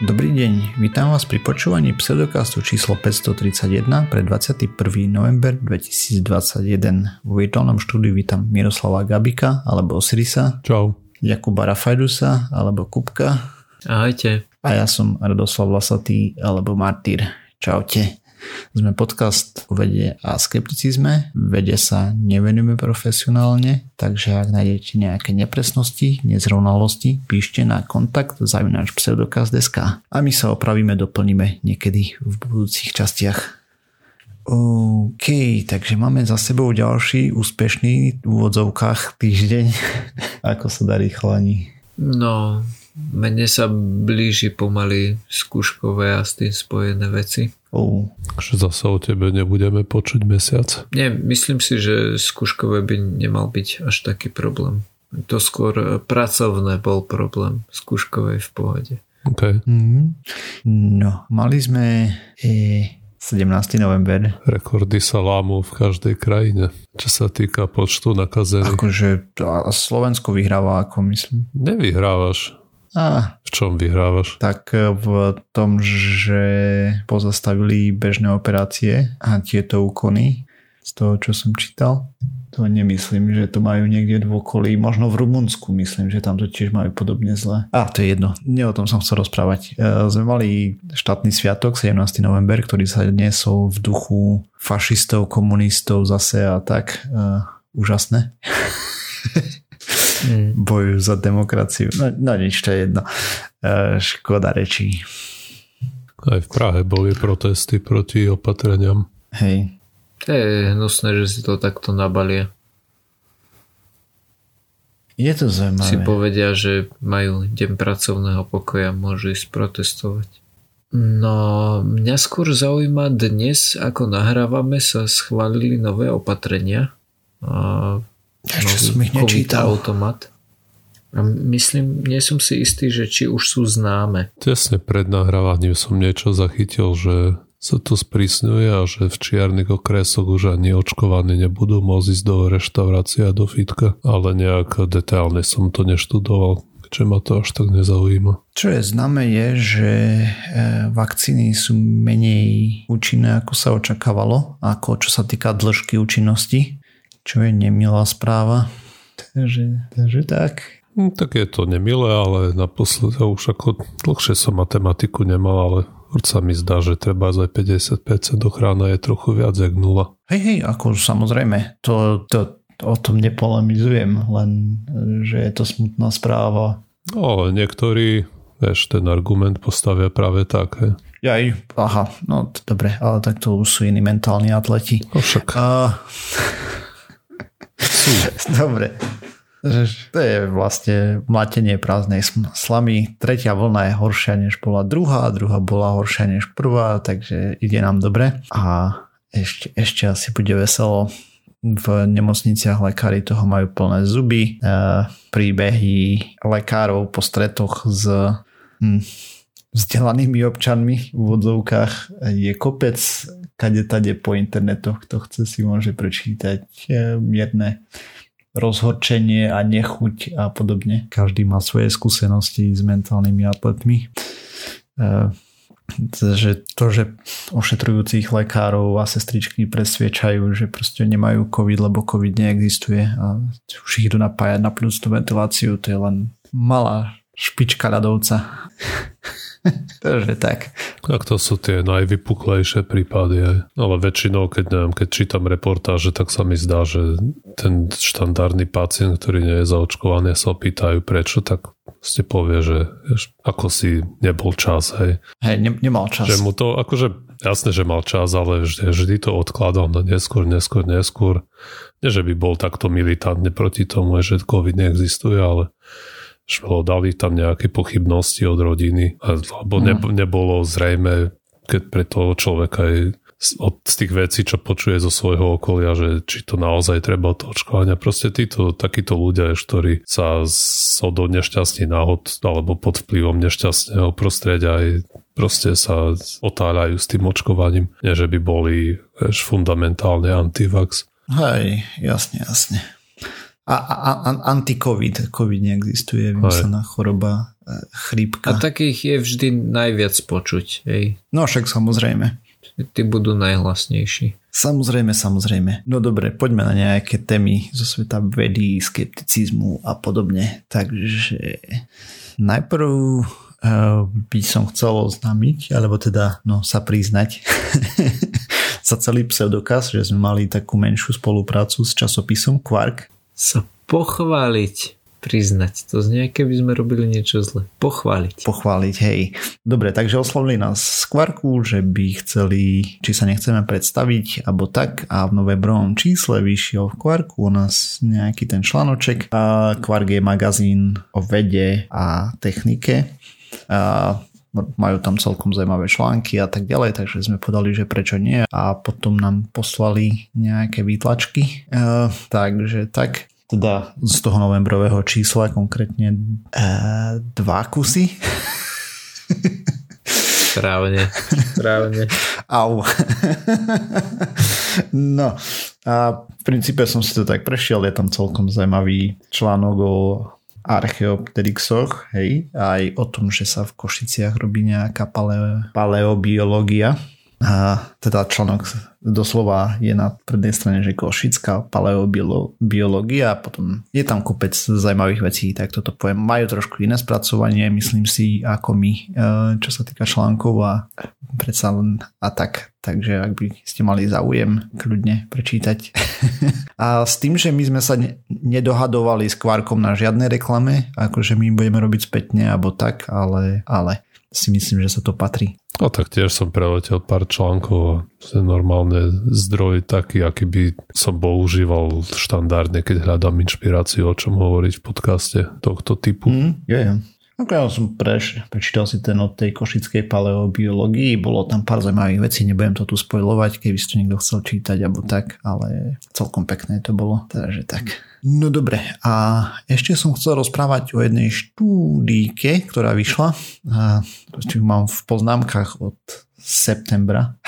Dobrý deň, vítam vás pri počúvaní pseudokastu číslo 531 pre 21. november 2021. V virtuálnom štúdiu vítam Miroslava Gabika alebo Osirisa. Čau. Jakuba Rafajdusa alebo Kupka. Ahojte. A ja som Radoslav Vlasatý alebo Martyr. Čaute. Sme podcast o vede a skepticizme. Vede sa nevenujeme profesionálne, takže ak nájdete nejaké nepresnosti, nezrovnalosti, píšte na kontakt zavináč pseudokaz.sk a my sa opravíme, doplníme niekedy v budúcich častiach. OK, takže máme za sebou ďalší úspešný v úvodzovkách týždeň. Ako sa darí chlani? No, mne sa blíži pomaly skúškové a s tým spojené veci. Oh. Že zase o tebe nebudeme počuť mesiac. Nie, myslím si, že skúškové by nemal byť až taký problém. To skôr pracovné bol problém. Skúškové v pohode. Okay. Mm-hmm. No, mali sme e, 17. november. Rekordy sa lámú v každej krajine, čo sa týka počtu nakazených. Akože Slovensko vyhráva, ako myslím. Nevyhrávaš. A, v čom vyhrávaš? Tak v tom, že pozastavili bežné operácie a tieto úkony z toho, čo som čítal. To nemyslím, že to majú niekde v okolí. Možno v Rumunsku myslím, že tam to tiež majú podobne zle. A to je jedno. Nie o tom som chcel rozprávať. E, sme mali štátny sviatok 17. november, ktorý sa dnesol v duchu fašistov, komunistov zase a tak. Uh, úžasné. mm. bojujú za demokraciu. No, no nič, to je jedno. E, škoda rečí. Aj v Prahe boli protesty proti opatreniam. Hej. To je hnusné, že si to takto nabalia. Je to zaujímavé. Si povedia, že majú deň pracovného pokoja, môžu ísť protestovať. No, mňa skôr zaujíma dnes, ako nahrávame, sa schválili nové opatrenia. A ešte som ich nečítal. automat. A myslím, nie som si istý, že či už sú známe. Tesne pred nahrávaním som niečo zachytil, že sa to sprísňuje a že v čiarnych okresoch už ani očkovaní nebudú môcť ísť do reštaurácie a do fitka, ale nejak detailne som to neštudoval, keďže ma to až tak nezaujíma. Čo je známe je, že e, vakcíny sú menej účinné ako sa očakávalo, ako čo sa týka dĺžky účinnosti čo je nemilá správa. Takže, takže tak. Hm, tak je to nemilé, ale naposled už ako dlhšie som matematiku nemal, ale Furt sa mi zdá, že treba aj 50% ochrana je trochu viac jak nula. Hej, hej, ako samozrejme, to, to, o tom nepolemizujem, len že je to smutná správa. No, ale niektorí, vieš, ten argument postavia práve tak, hej. Jaj, aha, no dobre, ale tak to už sú iní mentálni atleti. No však. Uh, Dobre. To je vlastne mlatenie prázdnej slamy. Tretia vlna je horšia než bola druhá, druhá bola horšia než prvá, takže ide nám dobre. A ešte, ešte asi bude veselo. V nemocniciach lekári toho majú plné zuby. E, príbehy lekárov po stretoch s hm, vzdelanými občanmi v vodzovkách je kopec kade tade po internetoch, kto chce si môže prečítať e, mierne rozhorčenie a nechuť a podobne. Každý má svoje skúsenosti s mentálnymi atletmi. E, že to, že ošetrujúcich lekárov a sestričky presviečajú, že proste nemajú COVID, lebo COVID neexistuje a už ich idú napájať na plúcnú ventiláciu, to je len malá špička ľadovca. Takže tak. Tak to sú tie najvypuklejšie prípady. Aj. Ale väčšinou, keď, neviem, keď čítam reportáže, tak sa mi zdá, že ten štandardný pacient, ktorý nie je zaočkovaný, sa opýtajú prečo, tak ste povie, že ako si nebol čas, hej. Hej, ne, nemal čas. Že mu to, akože jasné, že mal čas, ale vždy, vždy to odkladal na neskôr, neskôr, neskôr. Nie, že by bol takto militantne proti tomu, že COVID neexistuje, ale šlo, dali tam nejaké pochybnosti od rodiny, lebo ne, mhm. nebolo zrejme, keď pre toho človeka je od z tých vecí, čo počuje zo svojho okolia, že či to naozaj treba to očkovania. Proste títo, takíto ľudia, ktorí sa z, od nešťastný náhod alebo pod vplyvom nešťastného prostredia aj proste sa otáľajú s tým očkovaním. Nie, že by boli vieš, fundamentálne antivax. Hej, jasne, jasne. A, a, a anti-covid. Covid neexistuje, vymyslená choroba, e, chrípka. A takých je vždy najviac počuť. Hej. No však samozrejme. Tí budú najhlasnejší. Samozrejme, samozrejme. No dobre, poďme na nejaké témy zo sveta vedy, skepticizmu a podobne. Takže najprv uh, by som chcel oznámiť, alebo teda no, sa priznať za celý pseudokaz, že sme mali takú menšiu spoluprácu s časopisom Quark. Sa pochváliť priznať. To znie, keby sme robili niečo zle. Pochváliť. Pochváliť, hej. Dobre, takže oslovili nás z Quarku, že by chceli, či sa nechceme predstaviť, alebo tak. A v novembrovom čísle vyšiel v Quarku u nás nejaký ten článoček. A Quark je magazín o vede a technike. A majú tam celkom zaujímavé články a tak ďalej, takže sme podali, že prečo nie a potom nám poslali nejaké výtlačky. E, takže tak, teda z toho novembrového čísla konkrétne e, dva kusy. Správne, správne. Au. no a v princípe som si to tak prešiel, je tam celkom zaujímavý článok o archeopteryxoch, hej, aj o tom, že sa v Košiciach robí nejaká paleo, paleobiológia. A teda článok doslova je na prednej strane, že košická paleobiológia a potom je tam kopec zaujímavých vecí, tak toto poviem. Majú trošku iné spracovanie, myslím si, ako my, e, čo sa týka článkov a predsa len a tak. Takže ak by ste mali záujem, kľudne prečítať. a s tým, že my sme sa nedohadovali s Kvarkom na žiadnej reklame, akože my budeme robiť spätne alebo tak, ale, ale si myslím, že sa to patrí. A tak tiež som preletel pár článkov a normálne zdroj taký, aký by som používal štandardne, keď hľadám inšpiráciu, o čom hovoriť v podcaste tohto typu. Mm, yeah. Okay, ja som preš, prečítal si ten od tej košickej paleobiológii, bolo tam pár zaujímavých vecí, nebudem to tu spojovať, keby si to niekto chcel čítať alebo tak, ale celkom pekné to bolo, takže tak. No dobre, a ešte som chcel rozprávať o jednej štúdíke, ktorá vyšla, a ju mám v poznámkach od septembra,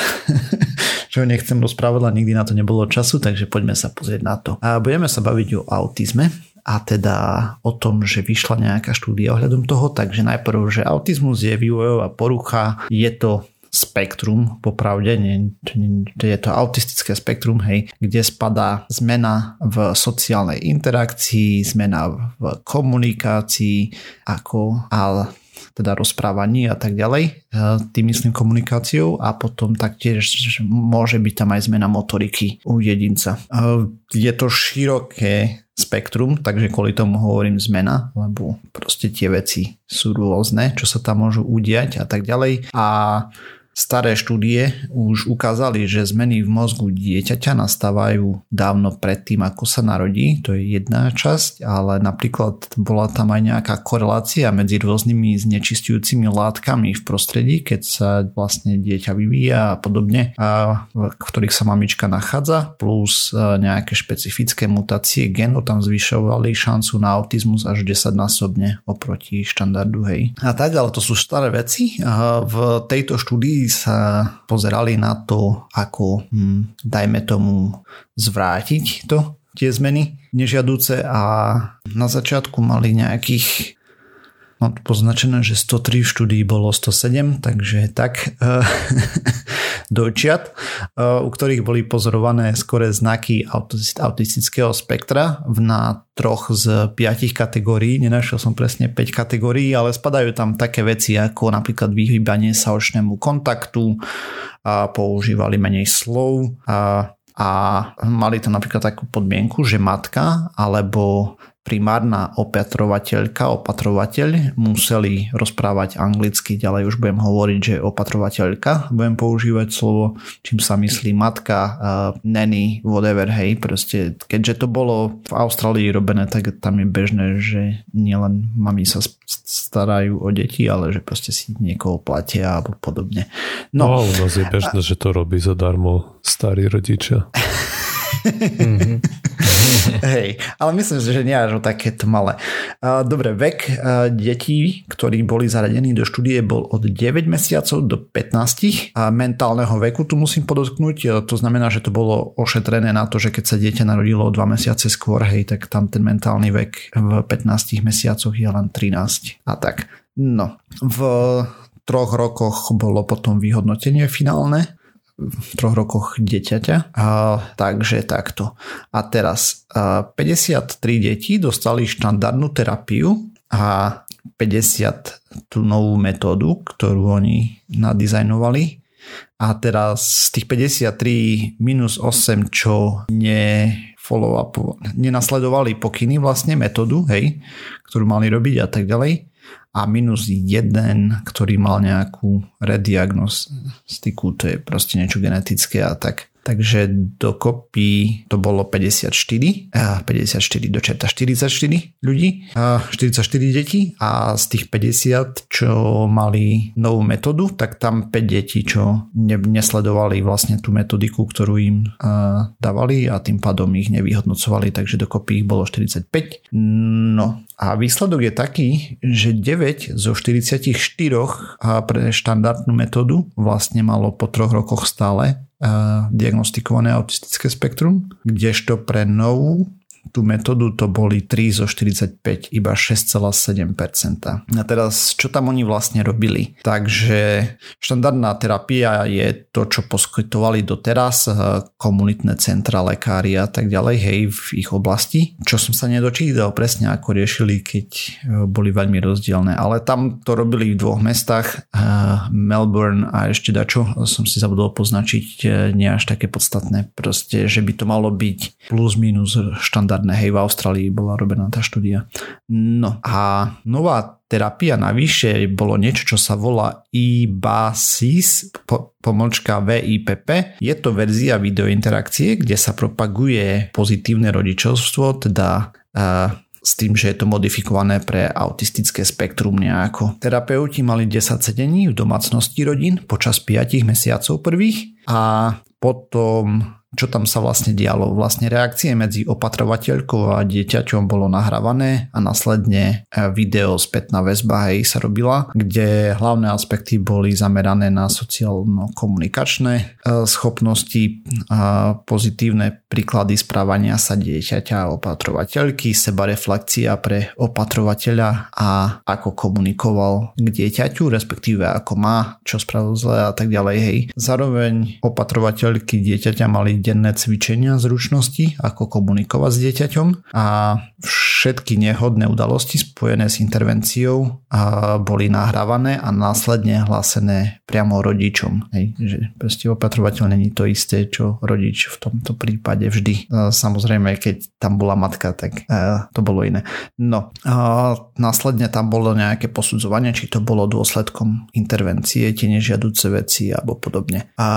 čo nechcem rozprávať, ale nikdy na to nebolo času, takže poďme sa pozrieť na to. A budeme sa baviť o autizme, a teda o tom, že vyšla nejaká štúdia ohľadom toho, takže najprv, že autizmus je vývojová porucha, je to spektrum, popravde, nie, je to autistické spektrum, hej, kde spadá zmena v sociálnej interakcii, zmena v komunikácii, ako ale teda rozprávaní a tak ďalej, e, tým myslím komunikáciou a potom taktiež môže byť tam aj zmena motoriky u jedinca. E, je to široké spektrum, takže kvôli tomu hovorím zmena, lebo proste tie veci sú rôzne, čo sa tam môžu udiať a tak ďalej. A Staré štúdie už ukázali, že zmeny v mozgu dieťaťa nastávajú dávno predtým, ako sa narodí, to je jedna časť, ale napríklad bola tam aj nejaká korelácia medzi rôznymi znečistujúcimi látkami v prostredí, keď sa vlastne dieťa vyvíja a podobne, a v ktorých sa mamička nachádza, plus e, nejaké špecifické mutácie genov tam zvyšovali šancu na autizmus až 10 násobne oproti štandardu, hej. A tak, ale to sú staré veci. V tejto štúdii sa pozerali na to, ako, hm, dajme tomu, zvrátiť to, tie zmeny nežiaduce a na začiatku mali nejakých Mám no, poznačené, že 103 v štúdii bolo 107, takže tak uh, dojčiat, uh, u ktorých boli pozorované skore znaky autistického spektra na troch z piatich kategórií. Nenašiel som presne 5 kategórií, ale spadajú tam také veci ako napríklad vyhýbanie sa očnému kontaktu, a používali menej slov a a mali tam napríklad takú podmienku, že matka alebo primárna opatrovateľka, opatrovateľ museli rozprávať anglicky, ďalej už budem hovoriť, že opatrovateľka, budem používať slovo, čím sa myslí matka, uh, nanny, whatever, hej, proste, keďže to bolo v Austrálii robené, tak tam je bežné, že nielen mami sa starajú o deti, ale že proste si niekoho platia alebo podobne. No, no u nás je bežné, a... že to robí zadarmo starí rodičia. Hej, ale myslím že nie až o takéto malé. Dobre, vek detí, ktorí boli zaradení do štúdie, bol od 9 mesiacov do 15 a mentálneho veku tu musím podotknúť. To znamená, že to bolo ošetrené na to, že keď sa dieťa narodilo o 2 mesiace skôr, hej, tak tam ten mentálny vek v 15 mesiacoch je len 13 a tak. No, v troch rokoch bolo potom vyhodnotenie finálne troch rokoch dieťaťa. A, takže takto. A teraz a 53 detí dostali štandardnú terapiu a 50 tú novú metódu, ktorú oni nadizajnovali. A teraz z tých 53 minus 8, čo ne follow up, nenasledovali pokyny vlastne metódu, hej, ktorú mali robiť a tak ďalej a minus jeden, ktorý mal nejakú rediagnostiku, to je proste niečo genetické a tak takže dokopy to bolo 54, 54 do čerta 44 ľudí, 44 detí a z tých 50, čo mali novú metódu, tak tam 5 detí, čo nesledovali vlastne tú metodiku, ktorú im dávali a tým pádom ich nevyhodnocovali, takže dokopy ich bolo 45. No a výsledok je taký, že 9 zo 44 pre štandardnú metódu vlastne malo po troch rokoch stále diagnostikované autistické spektrum, kdežto pre novú tú metódu to boli 3 zo 45, iba 6,7%. A teraz, čo tam oni vlastne robili? Takže štandardná terapia je to, čo poskytovali doteraz eh, komunitné centra, lekári a tak ďalej, hej, v ich oblasti. Čo som sa nedočítal presne, ako riešili, keď eh, boli veľmi rozdielne. Ale tam to robili v dvoch mestách, eh, Melbourne a ešte dačo, som si zabudol poznačiť, nie až také podstatné. Proste, že by to malo byť plus minus štandardná štandardné, hej, v Austrálii bola robená tá štúdia. No a nová terapia navyše bolo niečo, čo sa volá IBASIS, po, pomočka VIPP. Je to verzia videointerakcie, kde sa propaguje pozitívne rodičovstvo, teda uh, s tým, že je to modifikované pre autistické spektrum nejako. Terapeuti mali 10 sedení v domácnosti rodín počas 5 mesiacov prvých a potom čo tam sa vlastne dialo. Vlastne reakcie medzi opatrovateľkou a dieťaťom bolo nahrávané a následne e, video spätná väzba hej, sa robila, kde hlavné aspekty boli zamerané na sociálno-komunikačné e, schopnosti, a pozitívne príklady správania sa dieťaťa a opatrovateľky, sebareflekcia pre opatrovateľa a ako komunikoval k dieťaťu, respektíve ako má, čo spravil zle a tak ďalej. Hej. Zároveň opatrovateľky dieťaťa mali denné cvičenia zručnosti, ako komunikovať s dieťaťom a všetky nehodné udalosti spojené s intervenciou boli nahrávané a následne hlásené priamo rodičom. Hej, že proste opatrovateľ není to isté, čo rodič v tomto prípade vždy. Samozrejme, keď tam bola matka, tak to bolo iné. No, následne tam bolo nejaké posudzovanie, či to bolo dôsledkom intervencie, tie nežiaduce veci alebo podobne. A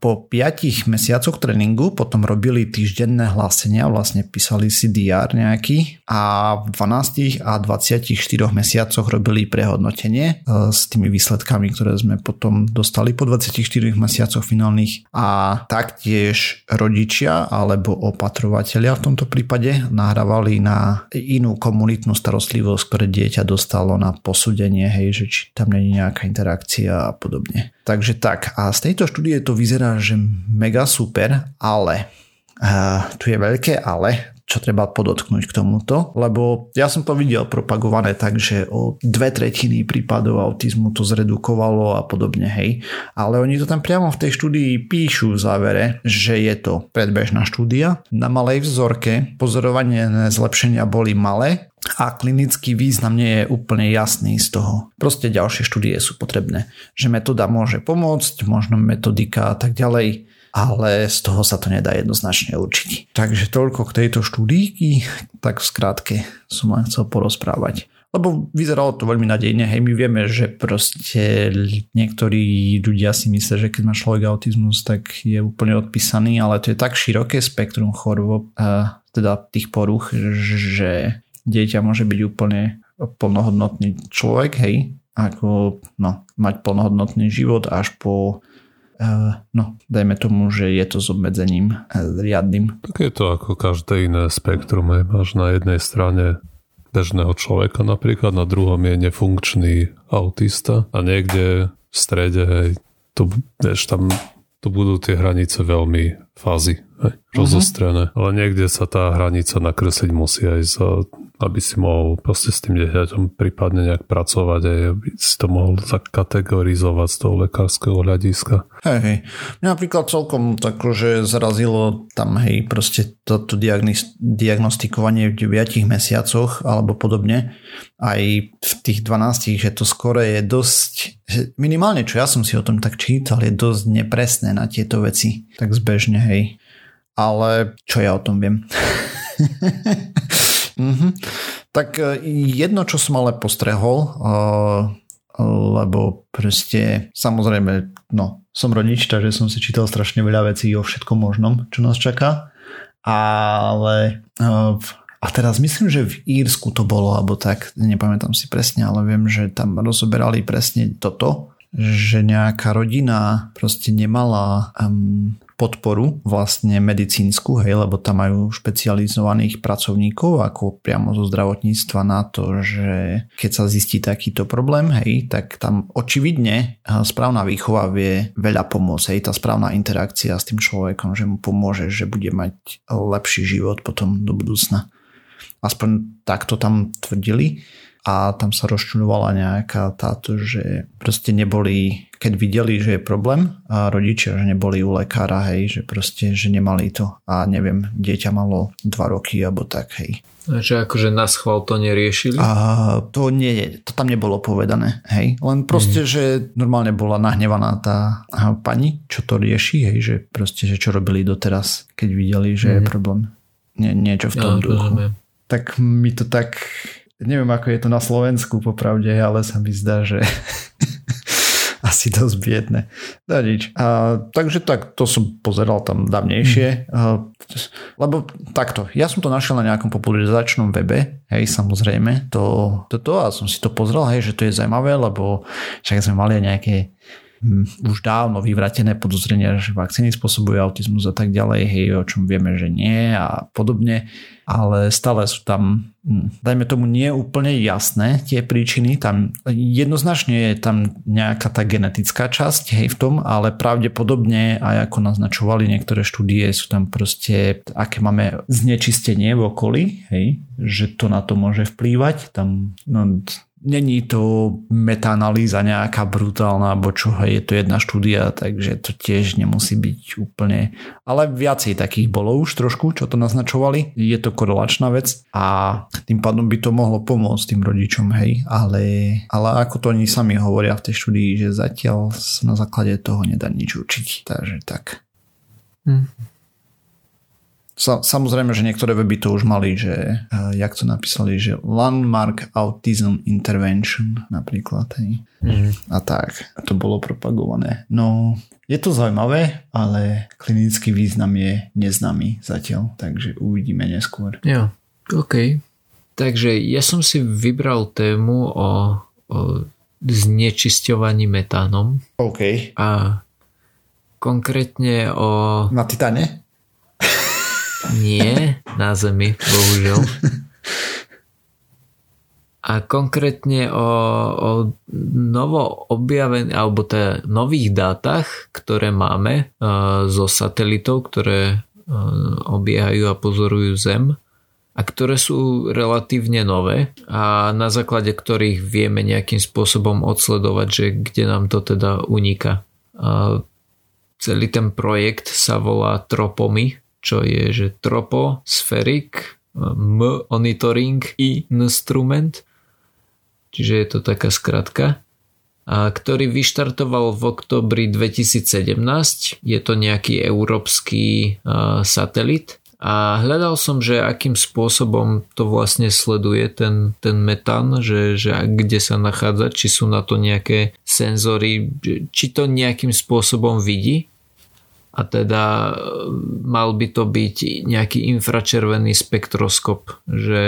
po 5 mesiacoch tréningu tréningu, potom robili týždenné hlásenia, vlastne písali si DR nejaký a v 12 a 24 mesiacoch robili prehodnotenie e, s tými výsledkami, ktoré sme potom dostali po 24 mesiacoch finálnych a taktiež rodičia alebo opatrovatelia v tomto prípade nahrávali na inú komunitnú starostlivosť, ktoré dieťa dostalo na posúdenie, hej, že či tam není nejaká interakcia a podobne. Takže tak, a z tejto štúdie to vyzerá, že mega super, ale uh, tu je veľké ale, čo treba podotknúť k tomuto, lebo ja som to videl propagované tak, že o dve tretiny prípadov autizmu to zredukovalo a podobne, hej. Ale oni to tam priamo v tej štúdii píšu v závere, že je to predbežná štúdia. Na malej vzorke pozorovanie zlepšenia boli malé, a klinický význam nie je úplne jasný z toho. Proste ďalšie štúdie sú potrebné. Že metóda môže pomôcť, možno metodika a tak ďalej, ale z toho sa to nedá jednoznačne určiť. Takže toľko k tejto štúdii, tak v skrátke som len chcel porozprávať. Lebo vyzeralo to veľmi nadejne, hej, my vieme, že proste niektorí ľudia si myslia, že keď má človek autizmus, tak je úplne odpísaný, ale to je tak široké spektrum chorôb, teda tých poruch, že dieťa môže byť úplne plnohodnotný človek, hej, ako no, mať plnohodnotný život až po no, dajme tomu, že je to s obmedzením riadnym. Tak je to ako každé iné spektrum. Aj máš na jednej strane bežného človeka napríklad, na druhom je nefunkčný autista a niekde v strede hej, to, vieš, tam to budú tie hranice veľmi fázy, hej, mhm. rozostrené. Uh-huh. Ale niekde sa tá hranica nakresliť musí aj za, aby si mohol proste s tým dieťaťom prípadne nejak pracovať aj aby si to mohol zakategorizovať z toho lekárskeho hľadiska. Hej, hej. Mňa napríklad celkom tak, že zarazilo tam, hej, proste toto diagnostikovanie v 9 mesiacoch alebo podobne. Aj v tých 12, že to skore je dosť, minimálne čo ja som si o tom tak čítal, je dosť nepresné na tieto veci. Tak zbežne, hej. Ale čo ja o tom viem? mm-hmm. Tak e, jedno, čo som ale postrehol, uh, lebo proste samozrejme, no, som rodič, takže som si čítal strašne veľa vecí o všetkom možnom, čo nás čaká. Ale uh, a teraz myslím, že v Írsku to bolo, alebo tak, nepamätám si presne, ale viem, že tam rozoberali presne toto, že nejaká rodina proste nemala um, podporu vlastne medicínsku, hej, lebo tam majú špecializovaných pracovníkov ako priamo zo zdravotníctva na to, že keď sa zistí takýto problém, hej, tak tam očividne správna výchova vie veľa pomôcť, hej, tá správna interakcia s tým človekom, že mu pomôže, že bude mať lepší život potom do budúcna. Aspoň takto tam tvrdili a tam sa rozčulovala nejaká táto, že proste neboli keď videli, že je problém a rodičia, že neboli u lekára, hej, že proste, že nemali to a neviem, dieťa malo 2 roky alebo tak, hej. Že akože na schvál to neriešili? A to nie, to tam nebolo povedané, hej. Len proste, mm. že normálne bola nahnevaná tá pani, čo to rieši, hej, že proste, že čo robili doteraz, keď videli, že mm. je mhm. problém. Nie, niečo v tom ja, duchu. Rozumiem. Tak mi to tak, neviem ako je to na Slovensku popravde, ale sa mi zdá, že asi dosť biedne. Dá nič. A, takže tak, to som pozeral tam dávnejšie. Mm. A, lebo takto, ja som to našiel na nejakom popularizačnom webe, hej, samozrejme, to, to, to a som si to pozrel, hej, že to je zaujímavé, lebo však sme mali nejaké už dávno vyvratené podozrenia, že vakcíny spôsobujú autizmus a tak ďalej, hej, o čom vieme, že nie a podobne ale stále sú tam, hm, dajme tomu, nie úplne jasné tie príčiny. Tam jednoznačne je tam nejaká tá genetická časť hej, v tom, ale pravdepodobne aj ako naznačovali niektoré štúdie, sú tam proste, aké máme znečistenie v okolí, hej, že to na to môže vplývať. Tam no, Není to metaanalýza nejaká brutálna, alebo čo, je to jedna štúdia, takže to tiež nemusí byť úplne... Ale viacej takých bolo už trošku, čo to naznačovali. Je to korelačná vec a tým pádom by to mohlo pomôcť tým rodičom, hej. Ale, ale ako to oni sami hovoria v tej štúdii, že zatiaľ sa na základe toho nedá nič učiť. Takže tak. Hm. Sa, samozrejme, že niektoré weby to už mali, že uh, jak to napísali, že Landmark Autism Intervention napríklad. Hej. Mm. A tak. A to bolo propagované. No, je to zaujímavé, ale klinický význam je neznámy zatiaľ, takže uvidíme neskôr. Jo, OK. Takže ja som si vybral tému o, o znečisťovaní metánom. OK. A konkrétne o... Na Titane? Nie, na Zemi, bohužiaľ. A konkrétne o, o novo objaven, alebo teda nových dátach, ktoré máme uh, zo satelitov, ktoré uh, obiehajú a pozorujú Zem a ktoré sú relatívne nové a na základe ktorých vieme nejakým spôsobom odsledovať, že kde nám to teda uniká. Uh, celý ten projekt sa volá Tropomy čo je, že tropospheric monitoring instrument, čiže je to taká skratka, a ktorý vyštartoval v oktobri 2017. Je to nejaký európsky satelit. A hľadal som, že akým spôsobom to vlastne sleduje ten, ten metán, že, že kde sa nachádza, či sú na to nejaké senzory, či to nejakým spôsobom vidí a teda e, mal by to byť nejaký infračervený spektroskop, že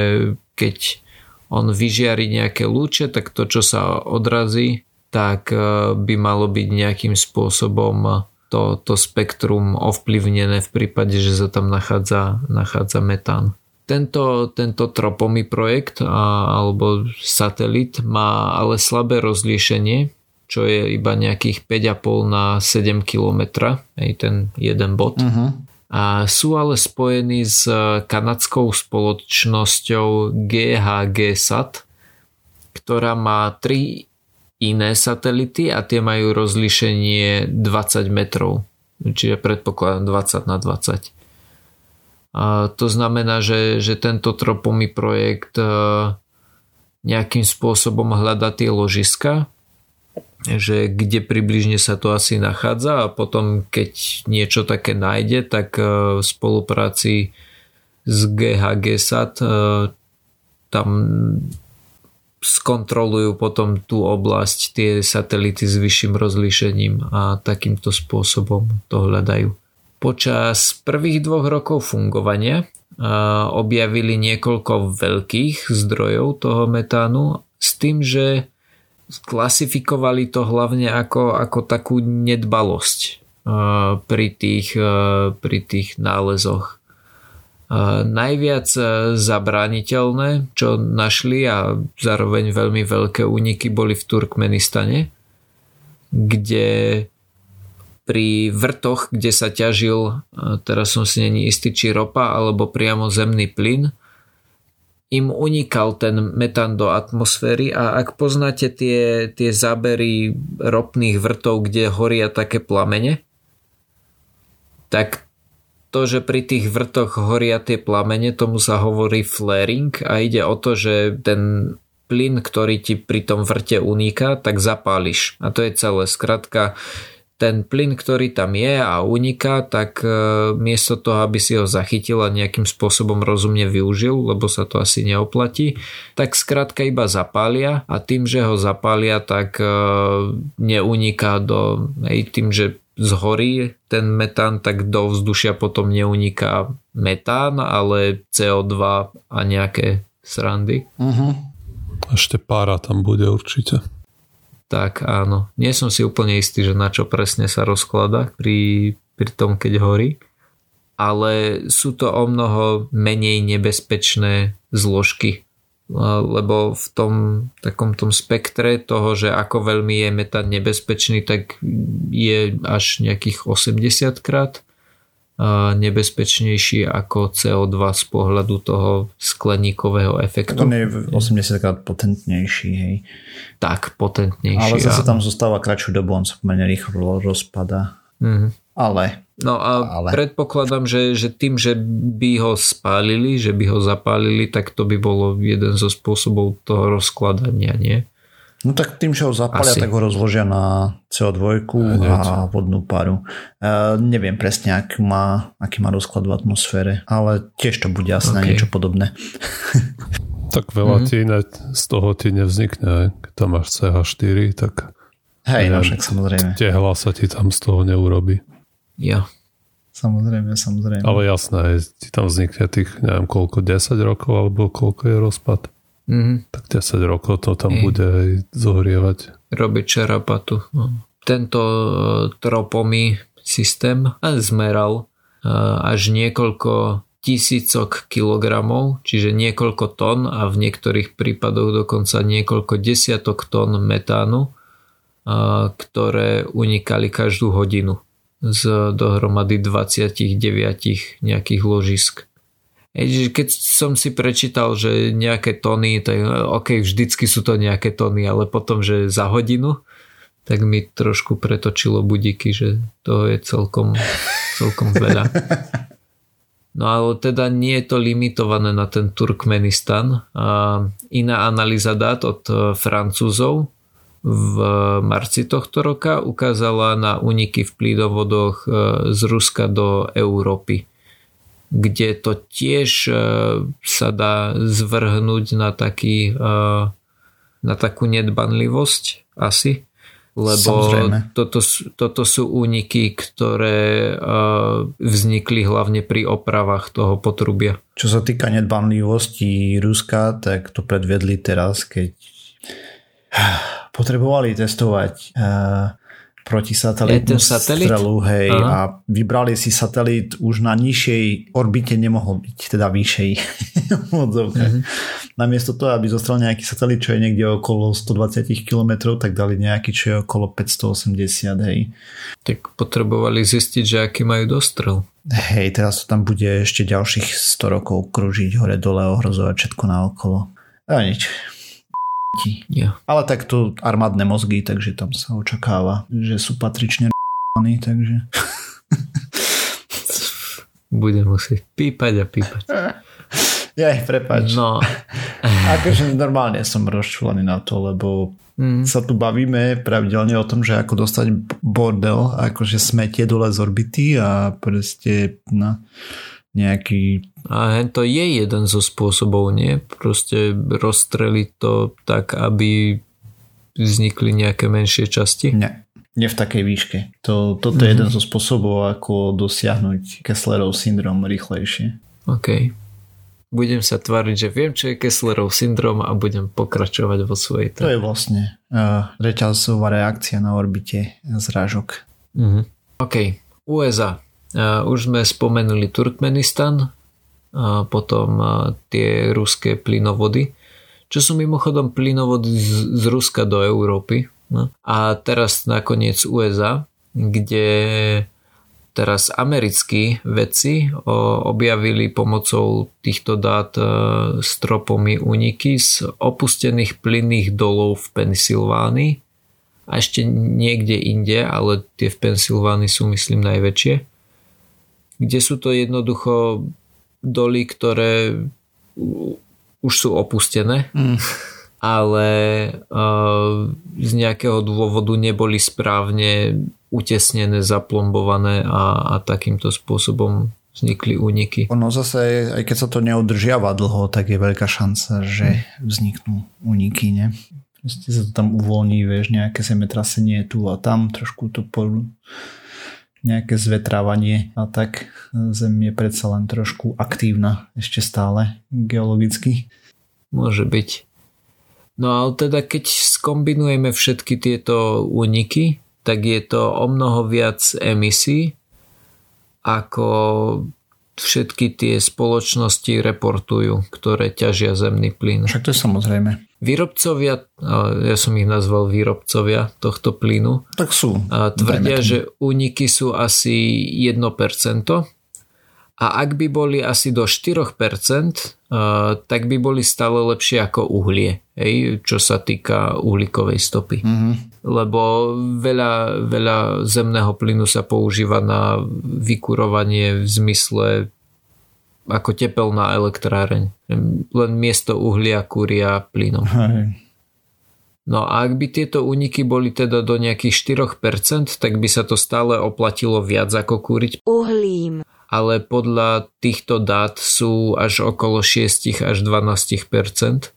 keď on vyžiari nejaké lúče, tak to, čo sa odrazí, tak e, by malo byť nejakým spôsobom to, to spektrum ovplyvnené v prípade, že sa tam nachádza, nachádza metán. Tento, tento tropomy projekt a, alebo satelit má ale slabé rozlíšenie, čo je iba nejakých 5,5 na 7 km, aj ten jeden bod. Uh-huh. A sú ale spojení s kanadskou spoločnosťou GHG Sat, ktorá má tri iné satelity a tie majú rozlíšenie 20 metrov. Čiže predpokladám 20 na 20. A to znamená, že, že tento tropomy projekt e, nejakým spôsobom hľada tie ložiska, že kde približne sa to asi nachádza a potom keď niečo také nájde, tak e, v spolupráci s GHG SAT e, tam skontrolujú potom tú oblasť, tie satelity s vyšším rozlíšením a takýmto spôsobom to hľadajú. Počas prvých dvoch rokov fungovania objavili niekoľko veľkých zdrojov toho metánu s tým, že klasifikovali to hlavne ako, ako takú nedbalosť pri tých, pri tých nálezoch. Najviac zabrániteľné, čo našli a zároveň veľmi veľké úniky boli v Turkmenistane, kde pri vrtoch, kde sa ťažil, teraz som si není istý, či ropa alebo priamo zemný plyn, im unikal ten metán do atmosféry a ak poznáte tie, tie zábery ropných vrtov, kde horia také plamene, tak to, že pri tých vrtoch horia tie plamene, tomu sa hovorí flaring a ide o to, že ten plyn, ktorý ti pri tom vrte uniká, tak zapáliš. A to je celé. Skrátka, ten plyn, ktorý tam je a uniká, tak e, miesto toho, aby si ho zachytil a nejakým spôsobom rozumne využil, lebo sa to asi neoplatí, tak skrátka iba zapália a tým, že ho zapália, tak e, neuniká do, aj tým, že zhorí ten metán, tak do vzdušia potom neuniká metán, ale CO2 a nejaké srandy. Uh-huh. Ešte pára tam bude určite tak áno. Nie som si úplne istý, že na čo presne sa rozklada pri, pri tom, keď horí. Ale sú to o mnoho menej nebezpečné zložky. Lebo v tom takom tom spektre toho, že ako veľmi je metán nebezpečný, tak je až nejakých 80 krát nebezpečnejší ako CO2 z pohľadu toho skleníkového efektu. On je 80 krát potentnejší, hej. Tak, potentnejší. Ale zase tam zostáva kratšiu dobu, on sa pomerne rýchlo rozpada. Mm-hmm. Ale. No a ale. predpokladám, že, že tým, že by ho spálili, že by ho zapálili, tak to by bolo jeden zo spôsobov toho rozkladania, nie? No tak tým, že ho zapalia, Asi. tak ho rozložia na CO2 a vodnú paru. E, neviem presne, aký má, aký má rozklad v atmosfére, ale tiež to bude asi okay. niečo podobné. tak veľa mm. ti ne, z toho ti nevznikne, keď tam máš CH4, tak Hej, no však samozrejme. Tehla sa ti tam z toho neurobi. Ja. Samozrejme, samozrejme. Ale jasné, ti tam vznikne tých, neviem koľko, 10 rokov, alebo koľko je rozpad. Mm-hmm. Tak 10 rokov to tam Ej. bude aj zohrievať. Robiť čarapatu. No. Tento uh, tropomy systém zmeral uh, až niekoľko tisícok kilogramov, čiže niekoľko tón a v niektorých prípadoch dokonca niekoľko desiatok tón metánu, uh, ktoré unikali každú hodinu z dohromady 29 nejakých ložisk. Keď som si prečítal, že nejaké tony, tak ok, vždycky sú to nejaké tony, ale potom, že za hodinu, tak mi trošku pretočilo budiky, že to je celkom, celkom veľa. No ale teda nie je to limitované na ten Turkmenistan. Iná analýza dát od e, Francúzov v marci tohto roka ukázala na úniky v plídovodoch e, z Ruska do Európy kde to tiež e, sa dá zvrhnúť na, taký, e, na takú nedbanlivosť asi, lebo toto, toto sú úniky, ktoré e, vznikli hlavne pri opravách toho potrubia. Čo sa týka nedbanlivosti Ruska, tak to predvedli teraz, keď potrebovali testovať protisatelitnú satelit? strelu, hej, Aha. a vybrali si satelit už na nižšej orbite nemohol byť, teda vyššej mm-hmm. Namiesto toho, aby zostal nejaký satelit, čo je niekde okolo 120 km, tak dali nejaký, čo je okolo 580, hej. Tak potrebovali zistiť, že aký majú dostrel. Hej, teraz to tam bude ešte ďalších 100 rokov kružiť hore-dole, ohrozovať všetko naokolo. A nič. Ja. Ale tak to armádne mozgy, takže tam sa očakáva, že sú patrične takže... Budem musieť pípať a pípať. Jaj, prepač. No. akože normálne som rozčúlený na to, lebo mm. sa tu bavíme pravidelne o tom, že ako dostať bordel, akože smetie dole z orbity a proste na nejaký... A to je jeden zo spôsobov, nie? Proste rozstreliť to tak, aby vznikli nejaké menšie časti? Nie. Nie v takej výške. To, toto mm-hmm. je mhm. jeden zo spôsobov, ako dosiahnuť Kesslerov syndrom rýchlejšie. OK. Budem sa tváriť, že viem, čo je Kesslerov syndrom a budem pokračovať vo svojej To je vlastne uh, reťazová reakcia na orbite zrážok. Mm-hmm. OK. USA. Už sme spomenuli Turkmenistan, a potom tie ruské plynovody, čo sú mimochodom plynovody z, z Ruska do Európy. No. A teraz nakoniec USA, kde teraz americkí vedci objavili pomocou týchto dát e, stropomy úniky z opustených plynných dolov v Pensylvánii a ešte niekde inde, ale tie v Pensylvánii sú myslím najväčšie kde sú to jednoducho doly, ktoré už sú opustené, mm. ale uh, z nejakého dôvodu neboli správne utesnené, zaplombované a, a takýmto spôsobom vznikli úniky. Ono zase, aj keď sa to neudržiava dlho, tak je veľká šanca, že vzniknú úniky, ne? Proste sa to tam uvoľní, vieš, nejaké zemetrasenie tu a tam, trošku to po, nejaké zvetrávanie a tak Zem je predsa len trošku aktívna ešte stále geologicky. Môže byť. No ale teda keď skombinujeme všetky tieto úniky, tak je to o mnoho viac emisí ako všetky tie spoločnosti reportujú, ktoré ťažia zemný plyn. Však to je samozrejme. Výrobcovia, ja som ich nazval výrobcovia tohto plynu, tak sú. Tvrdia, že úniky sú asi 1%. A ak by boli asi do 4%, tak by boli stále lepšie ako uhlie, hej, čo sa týka uhlíkovej stopy. Mm-hmm. Lebo veľa, veľa zemného plynu sa používa na vykurovanie v zmysle ako tepelná elektráreň. Len miesto uhlia kúria plynom. Hej. No a ak by tieto úniky boli teda do nejakých 4%, tak by sa to stále oplatilo viac ako kúriť uhlím. Ale podľa týchto dát sú až okolo 6 až 12%,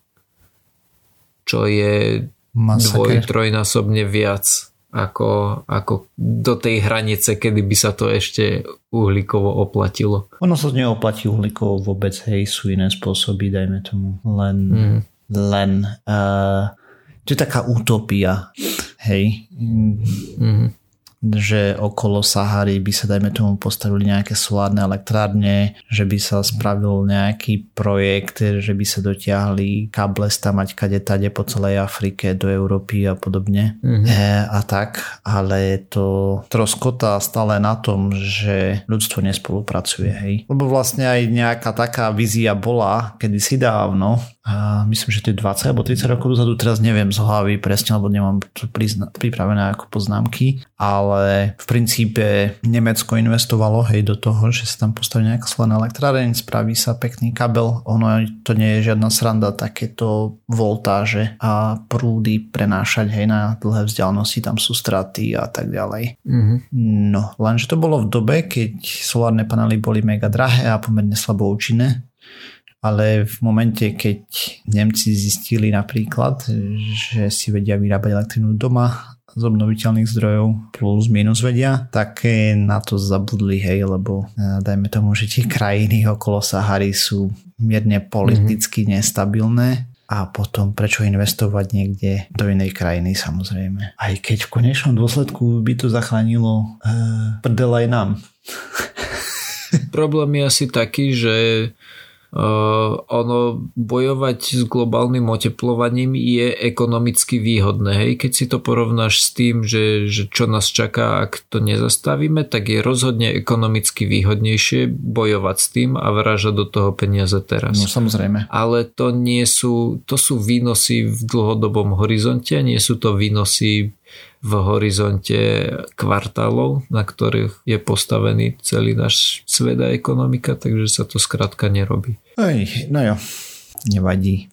čo je dvoj, trojnásobne viac ako, ako do tej hranice, kedy by sa to ešte uhlíkovo oplatilo. Ono sa neoplatí uhlíkovo vôbec, hej, sú iné spôsoby, dajme tomu. Len, mm. len uh, to je taká utopia, hej. Mm že okolo Sahary by sa dajme tomu postavili nejaké solárne elektrárne, že by sa spravil nejaký projekt, že by sa dotiahli káble stamať kade tade po celej Afrike do Európy a podobne. Mm-hmm. E, a tak, ale to troskota stále na tom, že ľudstvo nespolupracuje, hej. Lebo vlastne aj nejaká taká vízia bola kedysi dávno, a myslím, že to je 20 alebo 30 rokov dozadu, teraz neviem z hlavy presne, lebo nemám to prizna- pripravené ako poznámky, ale v princípe Nemecko investovalo hej do toho, že sa tam postaví nejaká solárna elektráreň, spraví sa pekný kabel, ono to nie je žiadna sranda, takéto voltáže a prúdy prenášať hej na dlhé vzdialenosti, tam sú straty a tak ďalej. Mm-hmm. No, lenže to bolo v dobe, keď solárne panely boli mega drahé a pomerne slabo účinné ale v momente, keď Nemci zistili napríklad, že si vedia vyrábať elektrínu doma z obnoviteľných zdrojov plus minus vedia, tak na to zabudli, hej, lebo e, dajme tomu, že tie krajiny okolo Sahary sú mierne politicky mm-hmm. nestabilné a potom prečo investovať niekde do inej krajiny samozrejme. Aj keď v konečnom dôsledku by to zachránilo e, prdel aj nám. Problém je asi taký, že ono bojovať s globálnym oteplovaním je ekonomicky výhodné. Hej? Keď si to porovnáš s tým, že, že čo nás čaká, ak to nezastavíme, tak je rozhodne ekonomicky výhodnejšie bojovať s tým a vražať do toho peniaze teraz. No samozrejme. Ale to nie sú, to sú výnosy v dlhodobom horizonte, nie sú to výnosy v horizonte kvartálov, na ktorých je postavený celý náš svet a ekonomika, takže sa to skrátka nerobí. Ej, no jo, nevadí.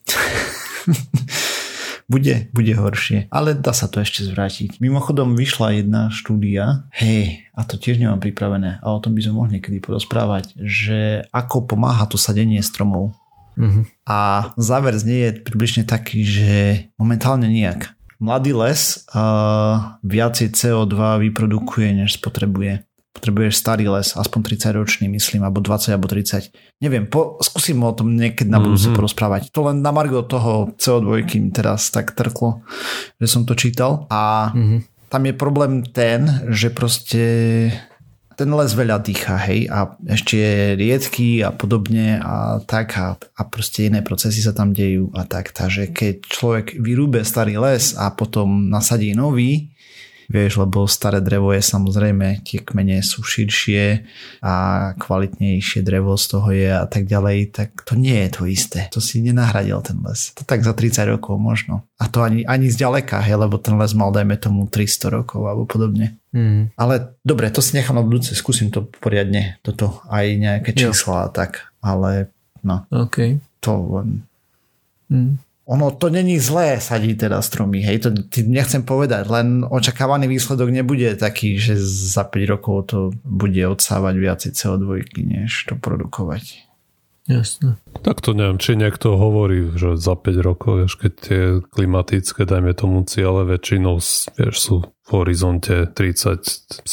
bude, bude horšie. Ale dá sa to ešte zvrátiť. Mimochodom vyšla jedna štúdia, hej, a to tiež nemám pripravené, a o tom by sme mohli niekedy porozprávať, že ako pomáha to sadenie stromov. Mm-hmm. A záver z nej je približne taký, že momentálne nejak mladý les uh, viacej CO2 vyprodukuje, než spotrebuje. Potrebuješ starý les, aspoň 30 ročný, myslím, alebo 20, alebo 30. Neviem, po, skúsim o tom niekedy na budúce mm-hmm. porozprávať. To len na margo toho CO2 mi teraz tak trklo, že som to čítal. A mm-hmm. tam je problém ten, že proste ten les veľa dýcha, hej, a ešte je riedky a podobne a tak a, a proste iné procesy sa tam dejú a tak, takže keď človek vyrúbe starý les a potom nasadí nový, vieš, lebo staré drevo je samozrejme, tie kmene sú širšie a kvalitnejšie drevo z toho je a tak ďalej, tak to nie je to isté. To si nenahradil ten les. To tak za 30 rokov možno. A to ani, ani zďaleka, hej, lebo ten les mal, dajme tomu, 300 rokov alebo podobne. Mm. Ale dobre, to si nechám na budúce, skúsim to poriadne, toto aj nejaké čísla a tak, ale no. OK. To len... Mm ono to není zlé sadiť teda stromy, hej, to nechcem povedať, len očakávaný výsledok nebude taký, že za 5 rokov to bude odsávať viacej CO2, než to produkovať. Jasne. Tak to neviem, či niekto hovorí, že za 5 rokov, vieš, keď tie klimatické, dajme tomu ciele, väčšinou vieš, sú v horizonte 30-70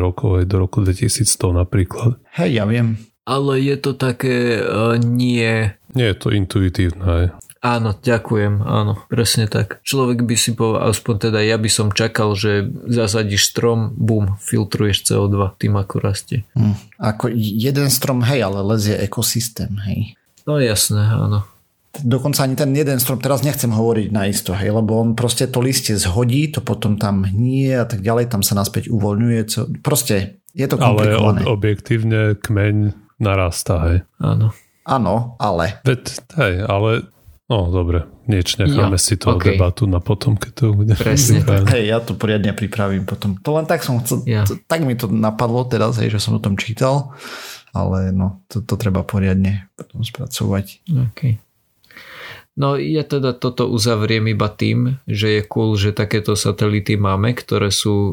rokov aj do roku 2100 napríklad. Hej, ja viem. Ale je to také uh, nie... Nie je to intuitívne, hej. Áno, ďakujem, áno, presne tak. Človek by si povedal, aspoň teda ja by som čakal, že zasadíš strom, bum, filtruješ CO2, tým ako rastie. Hm. Ako jeden strom, hej, ale les je ekosystém, hej. No jasné, áno. Dokonca ani ten jeden strom, teraz nechcem hovoriť na isto, hej, lebo on proste to listie zhodí, to potom tam hnie a tak ďalej, tam sa naspäť uvoľňuje, co, proste je to komplikované. Ale ob- objektívne kmeň narastá, hej. Áno. Áno, ale... Veď, hej, ale No dobre, nieč necháme ja, si to okay. debatu na potom, keď to bude. Presne. Hej, ja to poriadne pripravím potom. To len tak som chcel, ja. to, tak mi to napadlo teraz, hej, že som o tom čítal, ale no, to, to treba poriadne potom spracovať. Okay. No ja teda toto uzavriem iba tým, že je cool, že takéto satelity máme, ktoré sú uh,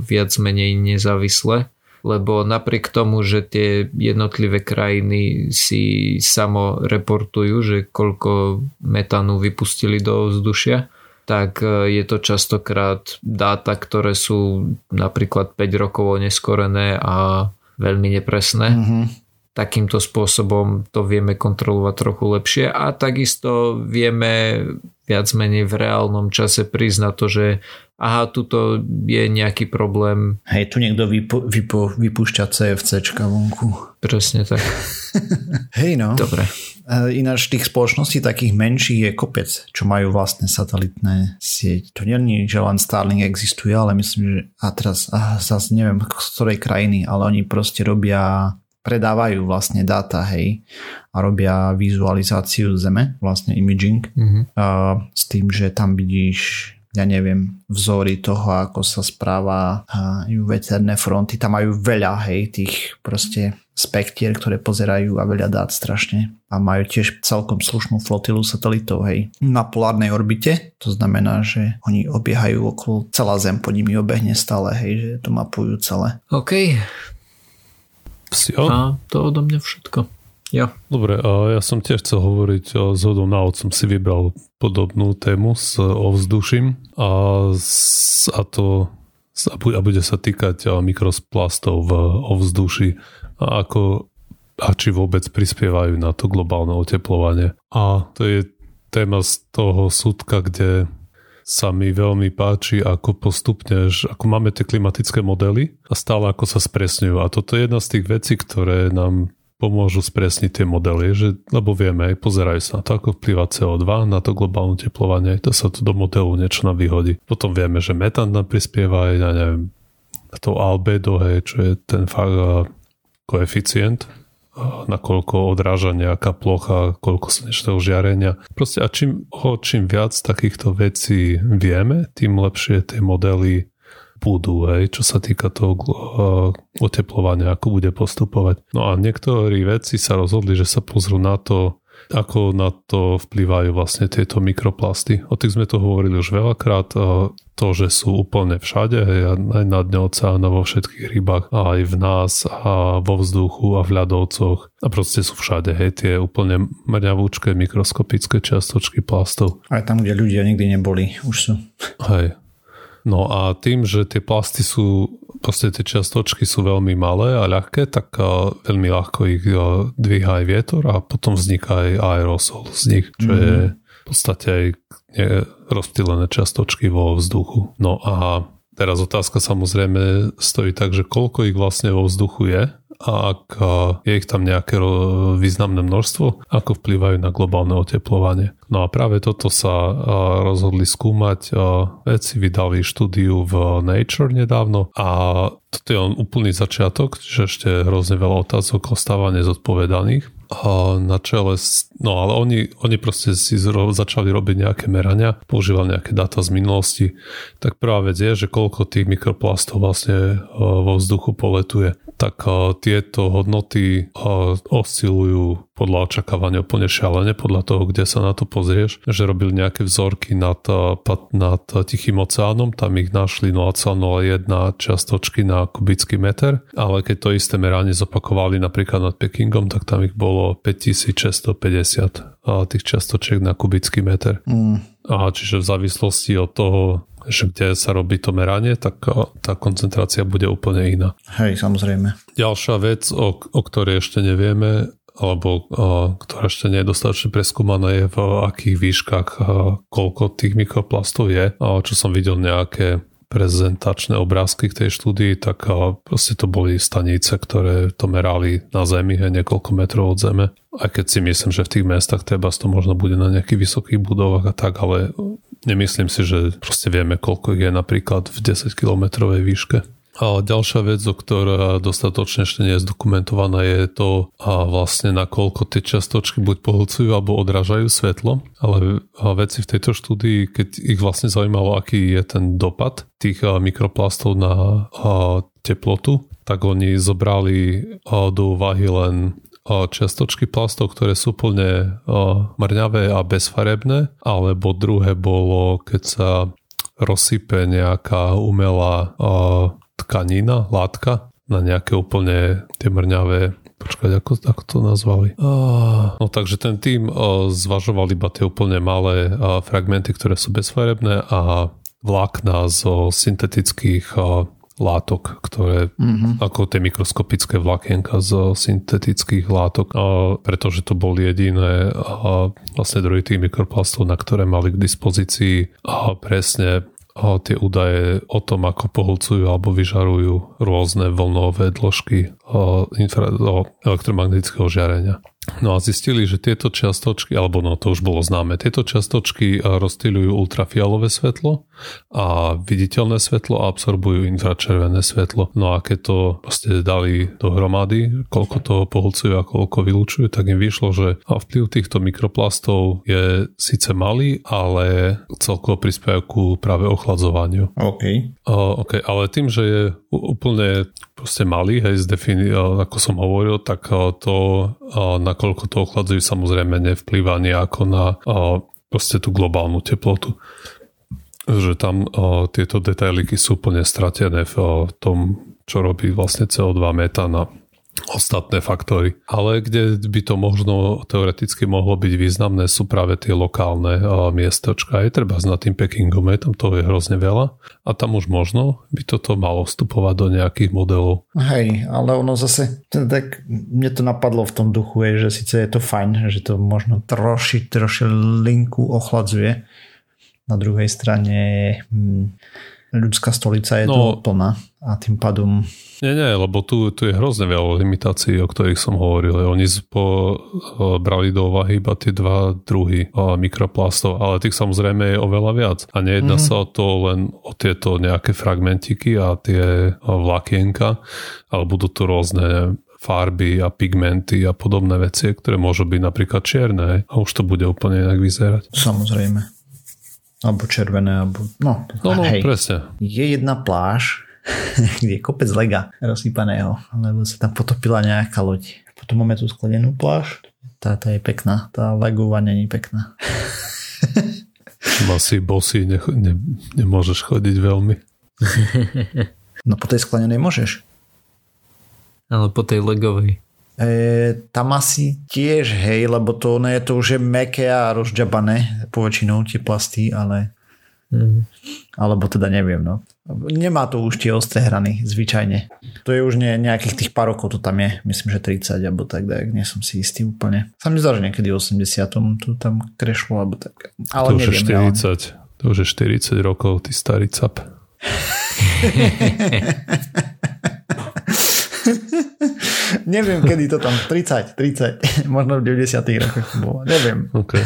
viac menej nezávislé lebo napriek tomu, že tie jednotlivé krajiny si samo reportujú, že koľko metánu vypustili do vzdušia, tak e, je to častokrát dáta, ktoré sú napríklad 5 rokov oneskorené a veľmi nepresné. Mm-hmm. Takýmto spôsobom to vieme kontrolovať trochu lepšie a takisto vieme viac menej v reálnom čase priznať to, že aha, tuto je nejaký problém. Hej, tu niekto vypo, vypo, vypúšťa CFCčka vonku. Presne tak. Hej no. Dobre. Ináč tých spoločností takých menších je kopec, čo majú vlastné satelitné sieť. To nie je, že len Starlink existuje, ale myslím, že a teraz a zase neviem z ktorej krajiny, ale oni proste robia predávajú vlastne dáta, hej, a robia vizualizáciu Zeme, vlastne imaging, mm-hmm. uh, s tým, že tam vidíš ja neviem, vzory toho, ako sa správa uh, veterné fronty. Tam majú veľa, hej, tých proste spektier, ktoré pozerajú a veľa dát strašne. A majú tiež celkom slušnú flotilu satelitov, hej. Na polárnej orbite, to znamená, že oni obiehajú okolo, celá Zem pod nimi obehne stále, hej, že to mapujú celé. OK, Jo? A to odo mňa všetko. Ja. Dobre, a ja som tiež chcel hovoriť o zhodou na som si vybral podobnú tému s ovzduším a, a to a bude sa týkať mikrosplastov v ovzduši a ako a či vôbec prispievajú na to globálne oteplovanie. A to je téma z toho súdka, kde sa mi veľmi páči, ako postupne, ako máme tie klimatické modely a stále ako sa spresňujú. A toto je jedna z tých vecí, ktoré nám pomôžu spresniť tie modely, že, lebo vieme, aj pozerajú sa na to, ako vplyva CO2, na to globálne teplovanie, to sa tu do modelu niečo nám vyhodí. Potom vieme, že metán nám prispieva aj na neviem, to albedo, hej, čo je ten fakt koeficient nakoľko odráža nejaká plocha, koľko slnečného žiarenia. Proste a čím, o čím viac takýchto vecí vieme, tým lepšie tie modely budú, hej, čo sa týka toho oteplovania, ako bude postupovať. No a niektorí vedci sa rozhodli, že sa pozrú na to, ako na to vplývajú vlastne tieto mikroplasty. O tých sme to hovorili už veľakrát. To, že sú úplne všade, aj na dne oceána, vo všetkých rybách, aj v nás, a vo vzduchu a v ľadovcoch. A proste sú všade, hej, tie úplne mŕňavúčké mikroskopické čiastočky plastov. Aj tam, kde ľudia nikdy neboli, už sú. Hej. No a tým, že tie plasty sú proste tie čiastočky sú veľmi malé a ľahké, tak veľmi ľahko ich dvíha aj vietor a potom vzniká aj aerosol z nich, čo mm-hmm. je v podstate aj rozptýlené čiastočky vo vzduchu. No a teraz otázka samozrejme stojí tak, že koľko ich vlastne vo vzduchu je a ak je ich tam nejaké významné množstvo, ako vplývajú na globálne oteplovanie. No a práve toto sa rozhodli skúmať. Vedci vydali štúdiu v Nature nedávno a toto je on úplný začiatok, že ešte hrozne veľa otázok ostáva nezodpovedaných na čele, no ale oni, oni proste si zro, začali robiť nejaké merania, používali nejaké dáta z minulosti, tak prvá vec je, že koľko tých mikroplastov vlastne vo vzduchu poletuje. Tak tieto hodnoty oscilujú podľa očakávania úplne šialene, podľa toho, kde sa na to pozrieš, že robili nejaké vzorky nad, nad Tichým oceánom, tam ich našli 0,01 čiastočky na kubický meter, ale keď to isté meranie zopakovali napríklad nad Pekingom, tak tam ich bolo 5650 tých čiastočiek na kubický meter. Mm. A čiže v závislosti od toho, že kde sa robí to meranie, tak tá koncentrácia bude úplne iná. Hej, samozrejme. Ďalšia vec, o, o ktorej ešte nevieme, alebo uh, ktorá ešte nie je dostatočne preskúmaná, je v akých výškach uh, koľko tých mikroplastov je. Čo som videl nejaké prezentačné obrázky k tej štúdii, tak uh, proste to boli stanice, ktoré to merali na Zemi, aj niekoľko metrov od Zeme. Aj keď si myslím, že v tých mestách treba to možno bude na nejakých vysokých budovách a tak, ale nemyslím si, že proste vieme, koľko je napríklad v 10 kilometrovej výške. A ďalšia vec, o ktorá dostatočne ešte nie je zdokumentovaná, je to, a vlastne nakoľko tie čiastočky buď pohlcujú alebo odrážajú svetlo. Ale veci v tejto štúdii, keď ich vlastne zaujímalo, aký je ten dopad tých mikroplastov na teplotu, tak oni zobrali do úvahy len čiastočky plastov, ktoré sú plne mrňavé a bezfarebné, alebo druhé bolo, keď sa rozsype nejaká umelá tkanina, látka na nejaké úplne tie mrňavé Počkať, ako, ako to nazvali? No takže ten tým zvažoval iba tie úplne malé fragmenty, ktoré sú bezfarebné a vlákna zo syntetických látok, ktoré mm-hmm. ako tie mikroskopické vlakienka z syntetických látok, pretože to boli jediné vlastne druhy tých mikroplastov, na ktoré mali k dispozícii uh, tie údaje o tom, ako pohlcujú alebo vyžarujú rôzne vlnové dĺžky infra- elektromagnetického žiarenia. No a zistili, že tieto čiastočky, alebo no to už bolo známe, tieto čiastočky eh, rozstýľujú ultrafialové svetlo a viditeľné svetlo a absorbujú infračervené svetlo. No a keď to proste dali dohromady, koľko toho pohlcujú a koľko vylúčujú, tak im vyšlo, že vplyv týchto mikroplastov je síce malý, ale celkovo prispievajú ku práve ochladzovaniu. OK. Uh, OK, ale tým, že je úplne proste malý, hej, zdefini- ako som hovoril, tak to na nakoľko to ochladzujú, samozrejme nevplyvá nejako na proste tú globálnu teplotu. Že tam tieto detailiky sú úplne stratené v tom, čo robí vlastne CO2 metán a ostatné faktory. Ale kde by to možno teoreticky mohlo byť významné sú práve tie lokálne miestočka. Je treba na tým Pekingom, je tam toho je hrozne veľa a tam už možno by toto malo vstupovať do nejakých modelov. Hej, ale ono zase, tak mne to napadlo v tom duchu, je, že síce je to fajn, že to možno troši, troši linku ochladzuje. Na druhej strane hm, ľudská stolica je no, plná a tým pádom... Nie, nie, lebo tu, tu je hrozne veľa limitácií, o ktorých som hovoril. Oni po, brali do úvahy iba tie dva druhy mikroplastov, ale tých samozrejme je oveľa viac. A nejedná mm-hmm. sa o to len o tieto nejaké fragmentiky a tie vlakienka, ale budú tu rôzne farby a pigmenty a podobné veci, ktoré môžu byť napríklad čierne a už to bude úplne inak vyzerať. Samozrejme. Alebo červené, alebo... No, no, no hej, presne. Je jedna pláž, kde je kopec lega rozsypaného, lebo sa tam potopila nejaká loď. Potom máme tu sklenenú pláž, tá, tá je pekná, tá legová není pekná. Asi bosy ne, ne, nemôžeš chodiť veľmi. No po tej sklenenej môžeš. Ale po tej legovej. E, tam asi tiež, hej, lebo to, ne, to už je meké a rozďabané poväčšinou tie plasty, ale mm. alebo teda neviem, no. Nemá to už tie ostré hrany, zvyčajne. To je už nie, nejakých tých pár rokov to tam je, myslím, že 30 alebo tak, tak nie som si istý úplne. Sa mi zdá, že niekedy v 80 to tam krešlo, alebo tak. Ale to už neviem, je 40, ale... to už je 40 rokov, ty starý cap. Neviem, kedy to tam, 30, 30, možno v 90 rokoch bolo, neviem. Okay.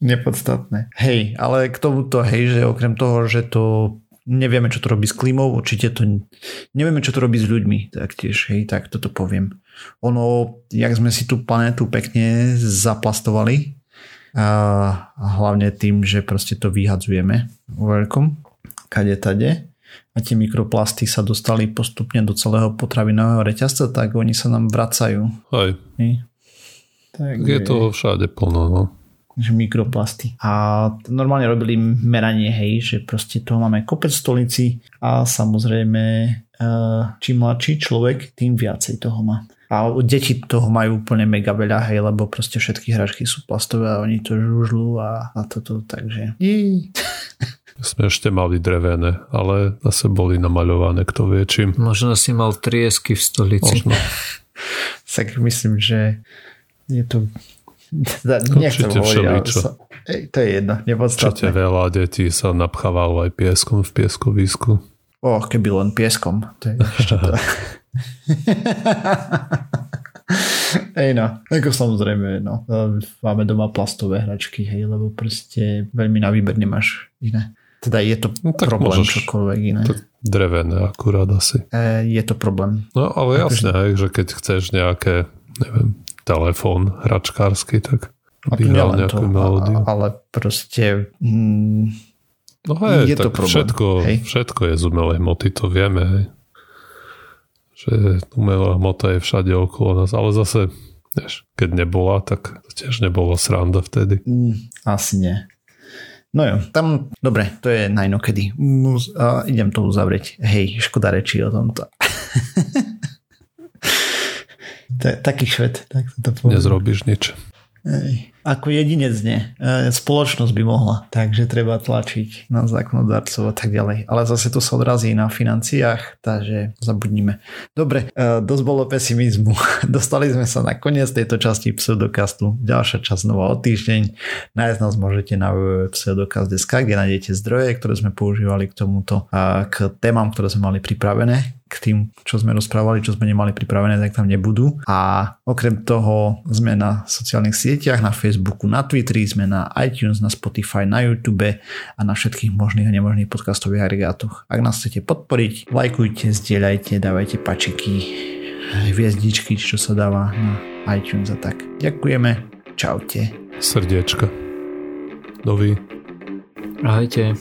Nepodstatné. Hej, ale k tomuto, hej, že okrem toho, že to nevieme, čo to robí s klímou, určite to nevieme, čo to robí s ľuďmi, taktiež, hej, tak toto poviem. Ono, jak sme si tú planetu pekne zaplastovali, a hlavne tým, že proste to vyhadzujeme veľkom, kade tade, a tie mikroplasty sa dostali postupne do celého potravinového reťazca, tak oni sa nám vracajú. Hej. Tak je to všade plno, no. Že mikroplasty. A normálne robili meranie, hej, že proste toho máme kopec stolici a samozrejme eh, čím mladší človek, tým viacej toho má. A deti toho majú úplne mega veľa, hej, lebo proste všetky hračky sú plastové a oni to žužľú a, a toto, takže... Sme ešte mali drevené, ale zase boli namaľované, kto vie čím. Možno si mal triesky v stolici. Možno. tak myslím, že je to... Ale sa... Ej, to je jedno, nepodstatné. Určite veľa detí sa napchávalo aj pieskom v pieskovisku. O, keby len pieskom. To je ešte to. Hej no, ako samozrejme, no. Máme doma plastové hračky, hej, lebo proste veľmi na výber nemáš iné. Teda je to no, tak problém môžeš, čokoľvek iné. Tak drevené akurát asi. E, je to problém. No ale jasné, že... že keď chceš nejaké, neviem, telefón hračkársky, tak by hral nejakú to, melódiu. Ale proste... Mm, no hej, je tak to problém. Všetko, hej? všetko je z umelej hmoty, to vieme, hej. Že umelá hmota je všade okolo nás, ale zase, vieš, keď nebola, tak tiež nebola sranda vtedy. Mm, asi nie. No jo, tam, dobre, to je na inokedy. Uh, idem to uzavrieť. Hej, škoda reči o tomto. taký šved, tak to poviem. Nezrobíš nič. Ej, ako jedinec nie. E, spoločnosť by mohla, takže treba tlačiť na zákonodarcov a tak ďalej. Ale zase to sa odrazí na financiách, takže zabudnime. Dobre, e, dosť bolo pesimizmu. Dostali sme sa na koniec tejto časti pseudokastu. Ďalšia časť znova o týždeň. Nájsť nás môžete na www.pseudokast.sk, kde nájdete zdroje, ktoré sme používali k tomuto a k témam, ktoré sme mali pripravené k tým, čo sme rozprávali, čo sme nemali pripravené, tak tam nebudú. A okrem toho sme na sociálnych sieťach, na Facebooku, na Twitteri, sme na iTunes, na Spotify, na YouTube a na všetkých možných a nemožných podcastových agregátoch. Ak nás chcete podporiť, lajkujte, zdieľajte, dávajte pačiky, hviezdičky, čo sa dáva na iTunes a tak. Ďakujeme, čaute. Srdiečka. Nový. Ahojte.